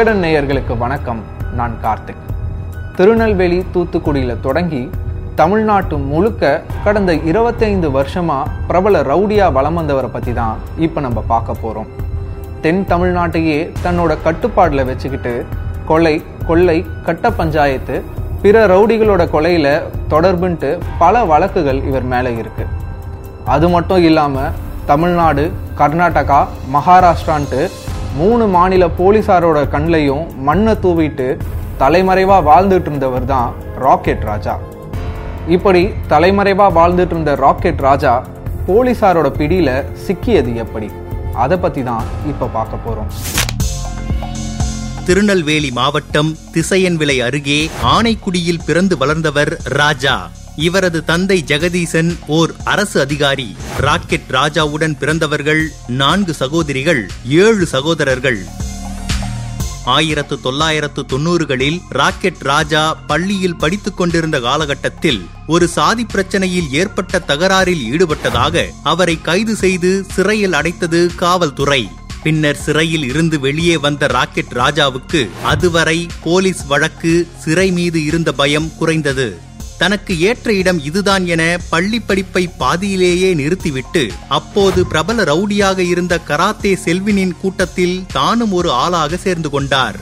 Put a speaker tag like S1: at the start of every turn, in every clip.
S1: விகடன் நேயர்களுக்கு வணக்கம். நான் கார்த்திக். திருநெல்வேலி தூத்துக்குடியில் தொடங்கி தமிழ்நாட்டு முழுக்க கடந்த இருபத்தைந்து வருஷமா பிரபல ரவுடியா வலம் வந்தவரை பற்றி தான் இப்போ நம்ம பார்க்க போறோம். தென் தமிழ்நாட்டையே தன்னோட கட்டுப்பாடுல வச்சுக்கிட்டு கொலை கொள்ளை கட்ட பஞ்சாயத்து பிற ரவுடிகளோட கொலையில தொடர்புன்ட்டு பல வழக்குகள் இவர் மேலே இருக்கு. அது மட்டும் இல்லாம தமிழ்நாடு கர்நாடகா மகாராஷ்டிரான்ட்டு மூணு மாநில போலீசாரோட கண்ணையும் மண்ணை தூவிட்டு தலைமறைவா வாழ்ந்துட்டு இருந்தவர் தான் ராக்கெட் ராஜா. இப்படி தலைமறைவா வாழ்ந்துட்டு இருந்த ராக்கெட் ராஜா போலீசாரோட பிடியில சிக்கியது எப்படி? அதை பத்தி தான் இப்ப பார்க்க போறோம்.
S2: திருநெல்வேலி மாவட்டம் திசையன்விலை அருகே ஆனைக்குடியில் பிறந்து வளர்ந்தவர் ராஜா. இவரது தந்தை ஜெகதீசன் ஓர் அரசு அதிகாரி. ராக்கெட் ராஜாவுடன் பிறந்தவர்கள் நான்கு சகோதரிகள் ஏழு சகோதரர்கள். ஆயிரத்து தொள்ளாயிரத்து தொன்னூறுகளில் ராக்கெட் ராஜா பள்ளியில் படித்துக் கொண்டிருந்த காலகட்டத்தில் ஒரு சாதி பிரச்சனையில் ஏற்பட்ட தகராறில் ஈடுபட்டதாக அவரை கைது செய்து சிறையில் அடைத்தது காவல்துறை. பின்னர் சிறையில் இருந்து வெளியே வந்த ராக்கெட் ராஜாவுக்கு அதுவரை போலீஸ் வழக்கு சிறை மீது இருந்த பயம் குறைந்தது. தனக்கு ஏற்ற இடம் இதுதான் என பள்ளி படிப்பை பாதியிலேயே நிறுத்திவிட்டு அப்போது பிரபல ரவுடியாக இருந்த கராத்தே செல்வினின் கூட்டத்தில் தானும் ஒரு ஆளாக சேர்ந்து கொண்டார்.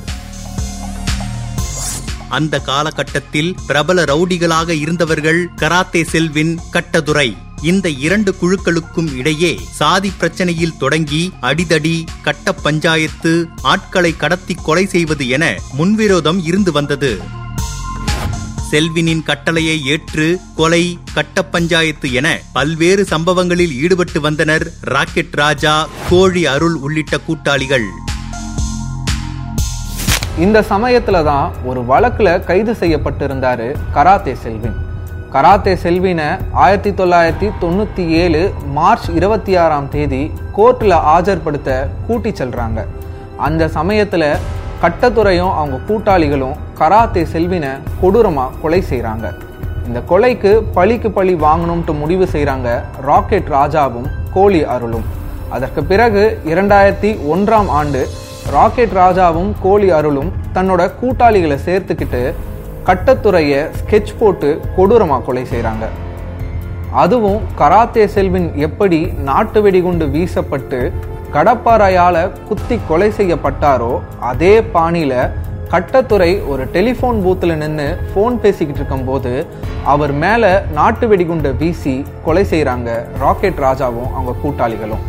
S2: அந்த காலகட்டத்தில் பிரபல ரவுடிகளாக இருந்தவர்கள் கராத்தே செல்வின் கட்டதுரை. இந்த இரண்டு குழுக்களுக்கும் இடையே சாதி பிரச்சனையில் தொடங்கி அடிதடி கட்ட பஞ்சாயத்து ஆட்களை கடத்தி கொலை செய்வது என முன்விரோதம் இருந்து வந்தது. செல்வினின் கட்டளையை ஏற்று கொலை கட்ட பஞ்சாயத்து என பல்வேறு சம்பவங்களில் ஈடுபட்டு வந்தனர் ராக்கெட் ராஜா கோழி அருள் உள்ளிட்ட கூட்டாளிகள்.
S1: இந்த சமயத்துல தான் ஒரு வழக்குல கைது செய்யப்பட்டிருந்தாரு கராத்தே செல்வின். கராத்தே செல்வினை ஆயிரத்தி தொள்ளாயிரத்தி தொண்ணூத்தி ஏழு மார்ச் இருபத்தி ஆறாம் தேதி கோர்ட்ல ஆஜர்படுத்த கூட்டி செல்றாங்க. அந்த சமயத்துல கட்டத்துறையும் அவங்க கூட்டாளிகளும் கராத்தே செல்வினை கொடூரமாக கொலை செய்கிறாங்க இந்த கொலைக்கு பழிக்கு பழி வாங்கணும்ட்டு முடிவு செய்கிறாங்க ராக்கெட் ராஜாவும் கோழி அருளும். அதற்கு பிறகு இரண்டாயிரத்தி ஒன்றாம் ஆண்டு ராக்கெட் ராஜாவும் கோழி அருளும் தன்னோட கூட்டாளிகளை சேர்த்துக்கிட்டு கட்டத்துறைய ஸ்கெட்ச் போட்டு கொடூரமாக கொலை செய்கிறாங்க அதுவும் கராத்தே செல்வின் எப்படி நாட்டு வெடிகுண்டு வீசப்பட்டு கடப்பாறையால குத்தி கொலை செய்யப்பட்டாரோ அதே பாணியில கட்டத்துறை ஒரு டெலிஃபோன் பூத்துல நின்று ஃபோன் பேசிக்கிட்டு இருக்கும்போது அவர் மேல நாட்டு வெடிகுண்டை வீசி கொலை செய்கிறாங்க ராக்கெட் ராஜாவும் அவங்க கூட்டாளிகளும்.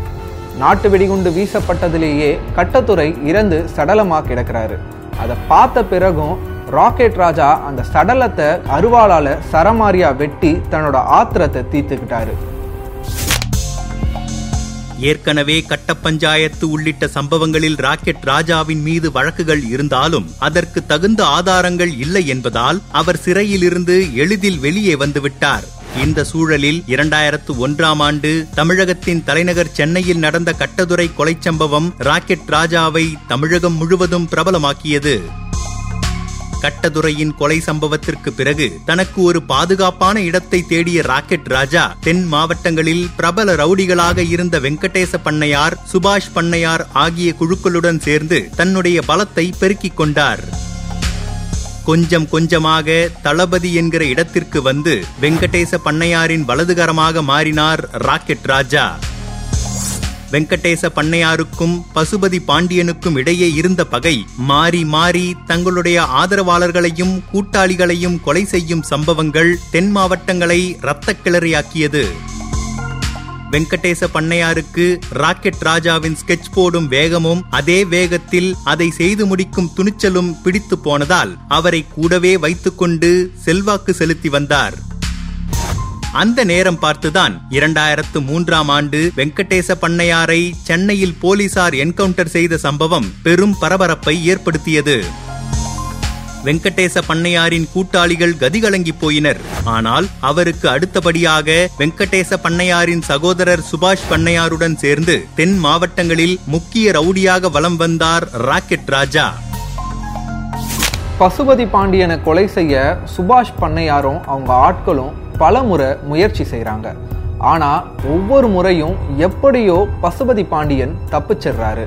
S1: நாட்டு வெடிகுண்டு வீசப்பட்டதிலேயே கட்டத்துறை இறந்து சடலமா கிடக்கிறாரு. அதை பார்த்த பிறகும் ராக்கெட் ராஜா அந்த சடலத்தை அருவாளால சரமாரியா வெட்டி தன்னோட ஆத்திரத்தை தீர்த்துக்கிட்டாரு.
S2: ஏற்கனவே கட்ட பஞ்சாயத்து உள்ளிட்ட சம்பவங்களில் ராக்கெட் ராஜாவின் மீது வழக்குகள் இருந்தாலும் அதற்கு தகுந்த ஆதாரங்கள் இல்லை என்பதால் அவர் சிறையிலிருந்து எளிதில் வெளியே வந்துவிட்டார். இந்த சூழலில் இரண்டாயிரத்து ஒன்றாம் ஆண்டு தமிழகத்தின் தலைநகர் சென்னையில் நடந்த கட்டதுரை கொலை சம்பவம் ராக்கெட் ராஜாவை தமிழகம் முழுவதும் பிரபலமாக்கியது. கட்டதுரையின் கொலை சம்பவத்திற்கு பிறகு தனக்கு ஒரு பாதுகாப்பான இடத்தை தேடிய ராக்கெட் ராஜா தென் மாவட்டங்களில் பிரபல ரவுடிகளாக இருந்த வெங்கடேச பண்ணையார் சுபாஷ் பண்ணையார் ஆகிய குழுக்களுடன் சேர்ந்து தன்னுடைய பலத்தை பெருக்கிக் கொண்டார். கொஞ்சம் கொஞ்சமாக தளபதி என்கிற இடத்திற்கு வந்து வெங்கடேச பண்ணையாரின் வலதுகரமாக மாறினார் ராக்கெட் ராஜா. வெங்கடேச பண்ணையாருக்கும் பசுபதி பாண்டியனுக்கும் இடையே இருந்த பகை மாறி மாறி தங்களுடைய ஆதரவாளர்களையும் கூட்டாளிகளையும் கொலை செய்யும் சம்பவங்கள் தென் மாவட்டங்களை இரத்தக் கிளறியாக்கியது. வெங்கடேச பண்ணையாருக்கு ராக்கெட் ராஜாவின் ஸ்கெட்ச் போடும் வேகமும் அதே வேகத்தில் அதை செய்து முடிக்கும் துணிச்சலும் பிடித்து போனதால் அவரை கூடவே வைத்துக்கொண்டு செல்வாக்கு செலுத்தி வந்தார். அந்த நேரம் பார்த்துதான் இரண்டாயிரத்து மூன்றாம் ஆண்டு வெங்கடேச பண்ணையாரை சென்னையில் போலீசார் என்கவுண்டர் செய்த சம்பவம் பெரும் பரபரப்பை ஏற்படுத்தியது. வெங்கடேச பண்ணையாரின் கூட்டாளிகள் கதிகலங்கி போயினர். ஆனால் அவருக்கு அடுத்தபடியாக வெங்கடேச பண்ணையாரின் சகோதரர் சுபாஷ் பண்ணையாருடன் சேர்ந்து தென் மாவட்டங்களில் முக்கிய ரவுடியாக வலம் வந்தார் ராக்கெட் ராஜா.
S1: பசுபதி பாண்டியனை கொலை செய்ய சுபாஷ் பண்ணையாரும் அவங்க ஆட்களும் பல முறை முயற்சி செய்கிறாங்க ஆனா ஒவ்வொரு முறையும் எப்படியோ பசுபதி பாண்டியன் தப்பிச்சிடுறாரு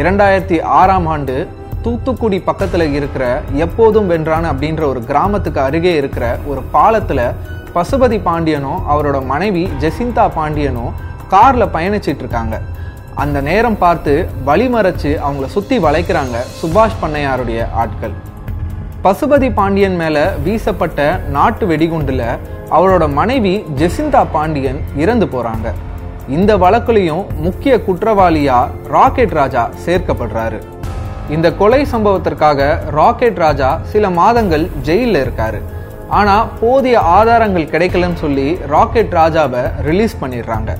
S1: இரண்டாயிரத்தி ஆறாம் ஆண்டு தூத்துக்குடி பக்கத்தில் இருக்கிற எப்போதும் வென்றான் அப்படின்ற ஒரு கிராமத்துக்கு அருகே இருக்கிற ஒரு பாலத்தில் பசுபதி பாண்டியனும் அவரோட மனைவி ஜெசிந்தா பாண்டியனும் காரில் பயணிச்சிட்டு இருக்காங்க. அந்த நேரம் பார்த்து வழிமறைச்சு அவங்கள சுற்றி வளைக்கிறாங்க சுபாஷ் பண்ணையாருடைய ஆட்கள். பசுபதி பாண்டியன் மேல வீசப்பட்ட நாட்டு வெடிகுண்டுல அவரோட மனைவி ஜெசிந்தா பாண்டியன் இறந்து போறாங்க. இந்த வழக்குலையும் முக்கிய குற்றவாளியா ராக்கெட் ராஜா சேர்க்கப்படுறாரு. இந்த கொலை சம்பவத்திற்காக ராக்கெட் ராஜா சில மாதங்கள் ஜெயில இருக்காரு. ஆனா போதிய ஆதாரங்கள் கிடைக்கலன்னு சொல்லி ராக்கெட் ராஜாவை ரிலீஸ் பண்ணிடுறாங்க.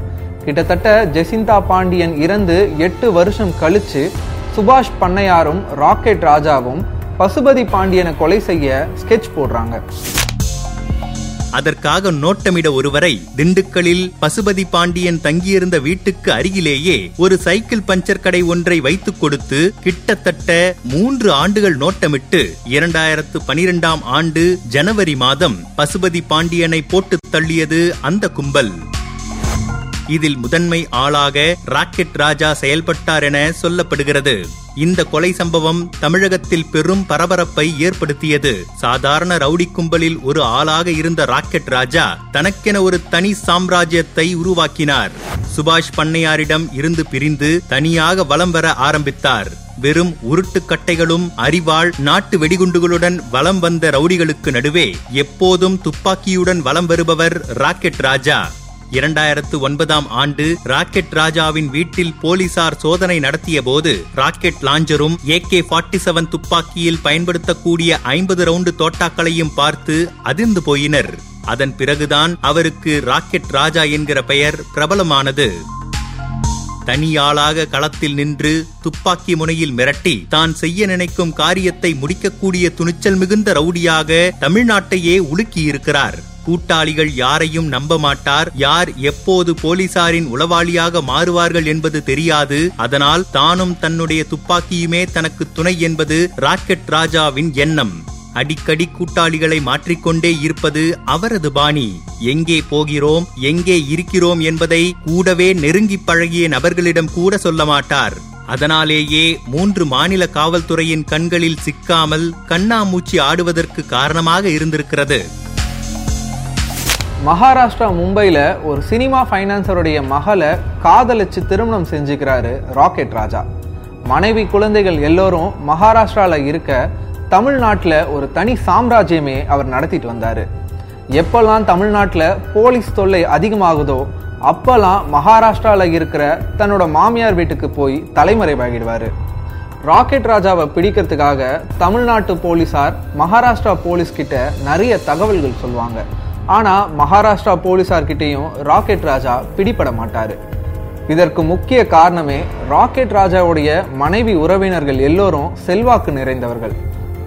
S1: கிட்டத்தட்ட ஜெசிந்தா பாண்டியன் இறந்து எட்டு வருஷம் கழிச்சு சுபாஷ் பண்ணையாரும் ராக்கெட் ராஜாவும் பசுபதி பாண்டியனை கொலை செய்ய ஸ்கெட்ச் போடுறாங்க.
S2: அதற்காக நோட்டமிட ஒருவரை திண்டுக்கலில் பசுபதி பாண்டியன் தங்கியிருந்த வீட்டுக்கு அருகிலேயே ஒரு சைக்கிள் பஞ்சர் கடை ஒன்றை வைத்துக் கொடுத்து கிட்டத்தட்ட மூன்று ஆண்டுகள் நோட்டமிட்டு இரண்டாயிரத்து பனிரெண்டாம் ஆண்டு ஜனவரி மாதம் பசுபதி பாண்டியனை போட்டு தள்ளியது அந்த கும்பல். இதில் முதன்மை ஆளாக ராக்கெட் ராஜா செயல்பட்டார் என சொல்லப்படுகிறது. இந்த கொலை சம்பவம் தமிழகத்தில் பெரும் பரபரப்பை ஏற்படுத்தியது. சாதாரண ரவுடி கும்பலில் ஒரு ஆளாக இருந்த ராக்கெட் ராஜா தனக்கென ஒரு தனி சாம்ராஜ்யத்தை உருவாக்கினார். சுபாஷ் பண்ணையாரிடம் இருந்து பிரிந்து தனியாக வலம் வர ஆரம்பித்தார். வெறும் உருட்டுக்கட்டைகளும் அறிவாள் நாட்டு வெடிகுண்டுகளுடன் வலம் வந்த ரவுடிகளுக்கு நடுவே எப்போதும் துப்பாக்கியுடன் வலம் வருபவர் ராக்கெட் ராஜா. இரண்டாயிரத்து ஒன்பதாம் ஆண்டு ராக்கெட் ராஜாவின் வீட்டில் போலீசார் சோதனை நடத்திய போது ராக்கெட் லாஞ்சரும் ஏகே ஃபார்ட்டி செவன் துப்பாக்கியில் பயன்படுத்தக்கூடிய ஐம்பது ரவுண்டு தோட்டாக்களையும் பார்த்து அதிர்ந்து போயினர். அதன் பிறகுதான் அவருக்கு ராக்கெட் ராஜா என்கிற பெயர் பிரபலமானது. தனியாளாக களத்தில் நின்று துப்பாக்கி முனையில் மிரட்டி தான் செய்ய நினைக்கும் காரியத்தை முடிக்கக்கூடிய துணிச்சல் மிகுந்த ரவுடியாக தமிழ்நாட்டையே உலுக்கியிருக்கிறார். கூட்டாளிகள் யாரையும் நம்ப மாட்டார் யார் எப்போது போலீசாரின் உளவாளியாக மாறுவார்கள் என்பது தெரியாது. அதனால் தானும் தன்னுடைய துப்பாக்கியுமே தனக்கு துணை என்பது ராக்கெட் ராஜாவின் எண்ணம். அடிக்கடி கூட்டாளிகளை மாற்றிக்கொண்டே இருப்பது அவரது பாணி. எங்கே போகிறோம்? எங்கே இருக்கிறோம் என்பதை கூடவே நெருங்கி பழகிய நபர்களிடம் கூட சொல்ல மாட்டார் அதனாலேயே மூன்று மாநில காவல்துறையின் கண்களில் சிக்காமல் கண்ணாமூச்சி ஆடுவதற்கு காரணமாக இருந்திருக்கிறது.
S1: மகாராஷ்டிரா மும்பையில் ஒரு சினிமா ஃபைனான்சருடைய மகளை காதலிச்சு திருமணம் செஞ்சுக்கிறாரு ராக்கெட் ராஜா. மனைவி குழந்தைகள் எல்லோரும் மகாராஷ்டிராவில் இருக்க தமிழ்நாட்டில் ஒரு தனி சாம்ராஜ்யமே அவர் நடத்திட்டு வந்தார். எப்பெல்லாம் தமிழ்நாட்டில் போலீஸ் தொல்லை அதிகமாகுதோ அப்பெல்லாம் மகாராஷ்டிராவில் இருக்கிற தன்னோட மாமியார் வீட்டுக்கு போய் தலைமறைவாகிடுவார். ராக்கெட் ராஜாவை பிடிக்கிறதுக்காக தமிழ்நாட்டு போலீசார் மகாராஷ்டிரா போலீஸ்கிட்ட நிறைய தகவல்கள் சொல்லுவாங்க. ஆனால் மகாராஷ்டிரா போலீஸார்கிட்டையும் ராக்கெட் ராஜா பிடிபட மாட்டார். இதற்கு முக்கிய காரணமே ராக்கெட் ராஜாவுடைய மனைவி உறவினர்கள் எல்லோரும் செல்வாக்கு நிறைந்தவர்கள்.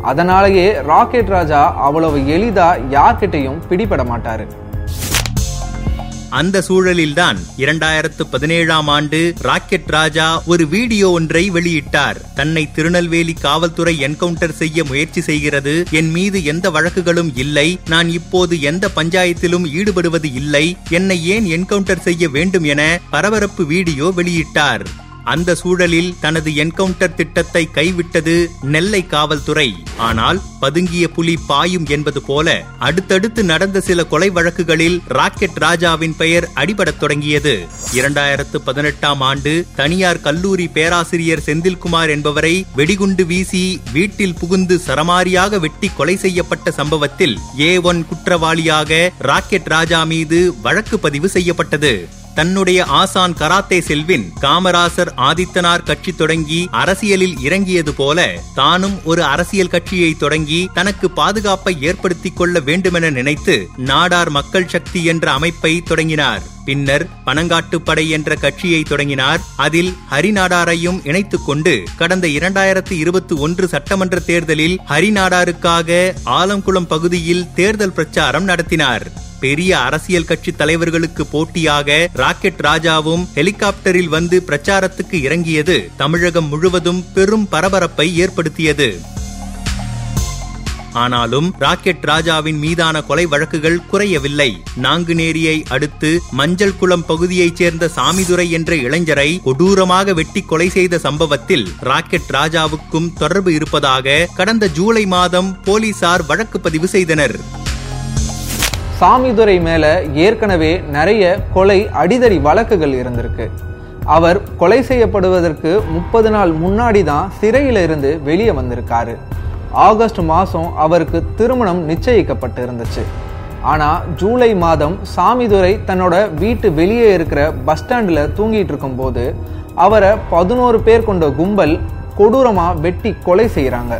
S1: அதனாலேயே ராக்கெட் ராஜா அவ்வளவு எளிதா யார்கிட்டையும் பிடிபட மாட்டாரு.
S2: அந்த சூழலில்தான் இரண்டாயிரத்து பதினேழாம் ஆண்டு ராக்கெட் ராஜா ஒரு வீடியோ ஒன்றை வெளியிட்டார். தன்னை திருநெல்வேலி காவல்துறை என்கவுண்டர் செய்ய முயற்சி செய்கிறது. என் மீது எந்த வழக்குகளும் இல்லை. நான் இப்போது எந்த பஞ்சாயத்திலும் ஈடுபடுவது இல்லை. என்னை ஏன் என்கவுண்டர் செய்ய வேண்டும் என பரபரப்பு வீடியோ வெளியிட்டார். அந்த சூழலில் தனது என்கவுண்டர் திட்டத்தை கைவிட்டது நெல்லை காவல்துறை. ஆனால் பதுங்கிய புலி பாயும் என்பது போல அடுத்தடுத்து நடந்த சில கொலை வழக்குகளில் ராக்கெட் ராஜாவின் பெயர் அடிபடத் தொடங்கியது. இரண்டாயிரத்து பதினெட்டாம் ஆண்டு தனியார் கல்லூரி பேராசிரியர் செந்தில்குமார் என்பவரை வெடிகுண்டு வீசி வீட்டில் புகுந்து சரமாரியாக வெட்டி கொலை செய்யப்பட்ட சம்பவத்தில் ஏ ஒன் குற்றவாளியாக ராக்கெட் ராஜா மீது வழக்கு பதிவு செய்யப்பட்டது. தன்னுடைய ஆசான் கராத்தே செல்வின் காமராசர் ஆதித்தனார் கட்சி தொடங்கி அரசியலில் இறங்கியது போல தானும் ஒரு அரசியல் கட்சியை தொடங்கி தனக்கு பாதுகாப்பை ஏற்படுத்திக் கொள்ள வேண்டுமென நினைத்து நாடார் மக்கள் சக்தி என்ற அமைப்பை தொடங்கினார். பின்னர் பனங்காட்டுப்படை என்ற கட்சியை தொடங்கினார். அதில் ஹரிநாடாரையும் இணைத்துக் கொண்டு கடந்த இரண்டாயிரத்து இருபத்தி ஒன்று சட்டமன்ற தேர்தலில் ஹரிநாடாருக்காக ஆலங்குளம் பகுதியில் தேர்தல் பிரச்சாரம் நடத்தினார். பெரிய அரசியல் கட்சி தலைவர்களுக்கு போட்டியாக ராக்கெட் ராஜாவும் ஹெலிகாப்டரில் வந்து பிரச்சாரத்துக்கு இறங்கியது தமிழகம் முழுவதும் பெரும் பரபரப்பை ஏற்படுத்தியது. ஆனாலும் ராக்கெட் ராஜாவின் மீதான கொலை வழக்குகள் குறையவில்லை. நாங்குநேரியை அடுத்து மஞ்சள் குளம் பகுதியைச் சேர்ந்த சாமிதுரை என்ற இளைஞரை கொடூரமாக வெட்டி கொலை செய்த சம்பவத்தில் ராக்கெட் ராஜாவுக்கும் தொடர்பு இருப்பதாக கடந்த ஜூலை மாதம் போலீசார் வழக்கு பதிவு செய்தனர்.
S1: சாமிதுரை மேல ஏற்கனவே நிறைய கொலை அடிதடி வழக்குகள் இருந்திருக்கு. அவர் கொலை செய்யப்படுவதற்கு முப்பது நாள் முன்னாடி தான் சிறையில இருந்து வெளியே வந்திருக்காரு. ஆகஸ்ட் மாதம் அவருக்கு திருமணம் நிச்சயிக்கப்பட்டு இருந்துச்சு ஆனா ஜூலை மாதம் சாமிதுரை தன்னோட வீட்டு வெளியே இருக்கிற பஸ் ஸ்டாண்டில் தூங்கிட்டு இருக்கும்போது அவரை பதினோரு பேர் கொண்ட கும்பல் கொடூரமா வெட்டி கொலை செய்கிறாங்க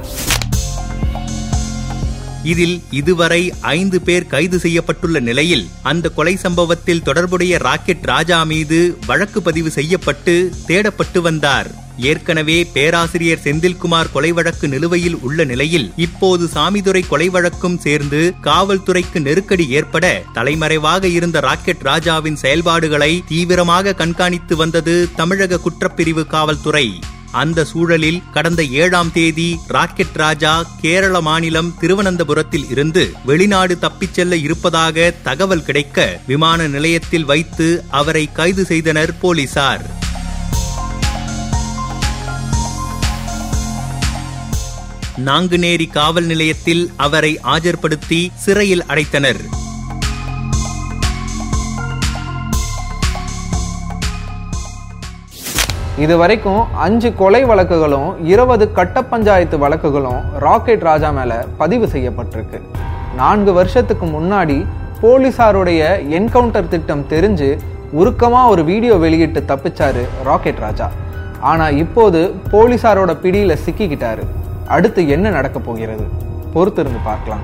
S2: இதில் இதுவரை ஐந்து பேர் கைது செய்யப்பட்டுள்ள நிலையில் அந்த கொலை சம்பவத்தில் தொடர்புடைய ராக்கெட் ராஜா மீது வழக்கு பதிவு செய்யப்பட்டு தேடப்பட்டு வந்தார். ஏற்கனவே பேராசிரியர் செந்தில்குமார் கொலை வழக்கு நிலுவையில் உள்ள நிலையில் இப்போது சாமிதுரை கொலை வழக்கும் சேர்ந்து காவல்துறைக்கு நெருக்கடி ஏற்பட தலைமறைவாக இருந்த ராக்கெட் ராஜாவின் செயல்பாடுகளை தீவிரமாக கண்காணித்து வந்தது தமிழக குற்றப்பிரிவு காவல்துறை. அந்த சூழலில் கடந்த ஏழாம் தேதி ராக்கெட் ராஜா கேரள மாநிலம் திருவனந்தபுரத்தில் இருந்து வெளிநாடு தப்பிச் செல்ல இருப்பதாக தகவல் கிடைக்க விமான நிலையத்தில் வைத்து அவரை கைது செய்தனர் போலீசார். நாங்குநேரி காவல் நிலையத்தில் அவரை ஆஜர்படுத்தி சிறையில் அடைத்தனர்.
S1: இது வரைக்கும் அஞ்சு கொலை வழக்குகளும் இருபது கட்ட பஞ்சாயத்து வழக்குகளும் ராக்கெட் ராஜா மேல பதிவு செய்யப்பட்டிருக்கு. நான்கு வருஷத்துக்கு முன்னாடி போலீசாருடைய என்கவுண்டர் திட்டம் தெரிஞ்சு உருக்கமா ஒரு வீடியோ வெளியிட்டு தப்பிச்சாரு ராக்கெட் ராஜா. ஆனா இப்போது போலீசாரோட பிடியில சிக்கிக்கிட்டாரு. அடுத்து என்ன நடக்க போகிறது? பொறுத்திருந்து பார்க்கலாம்.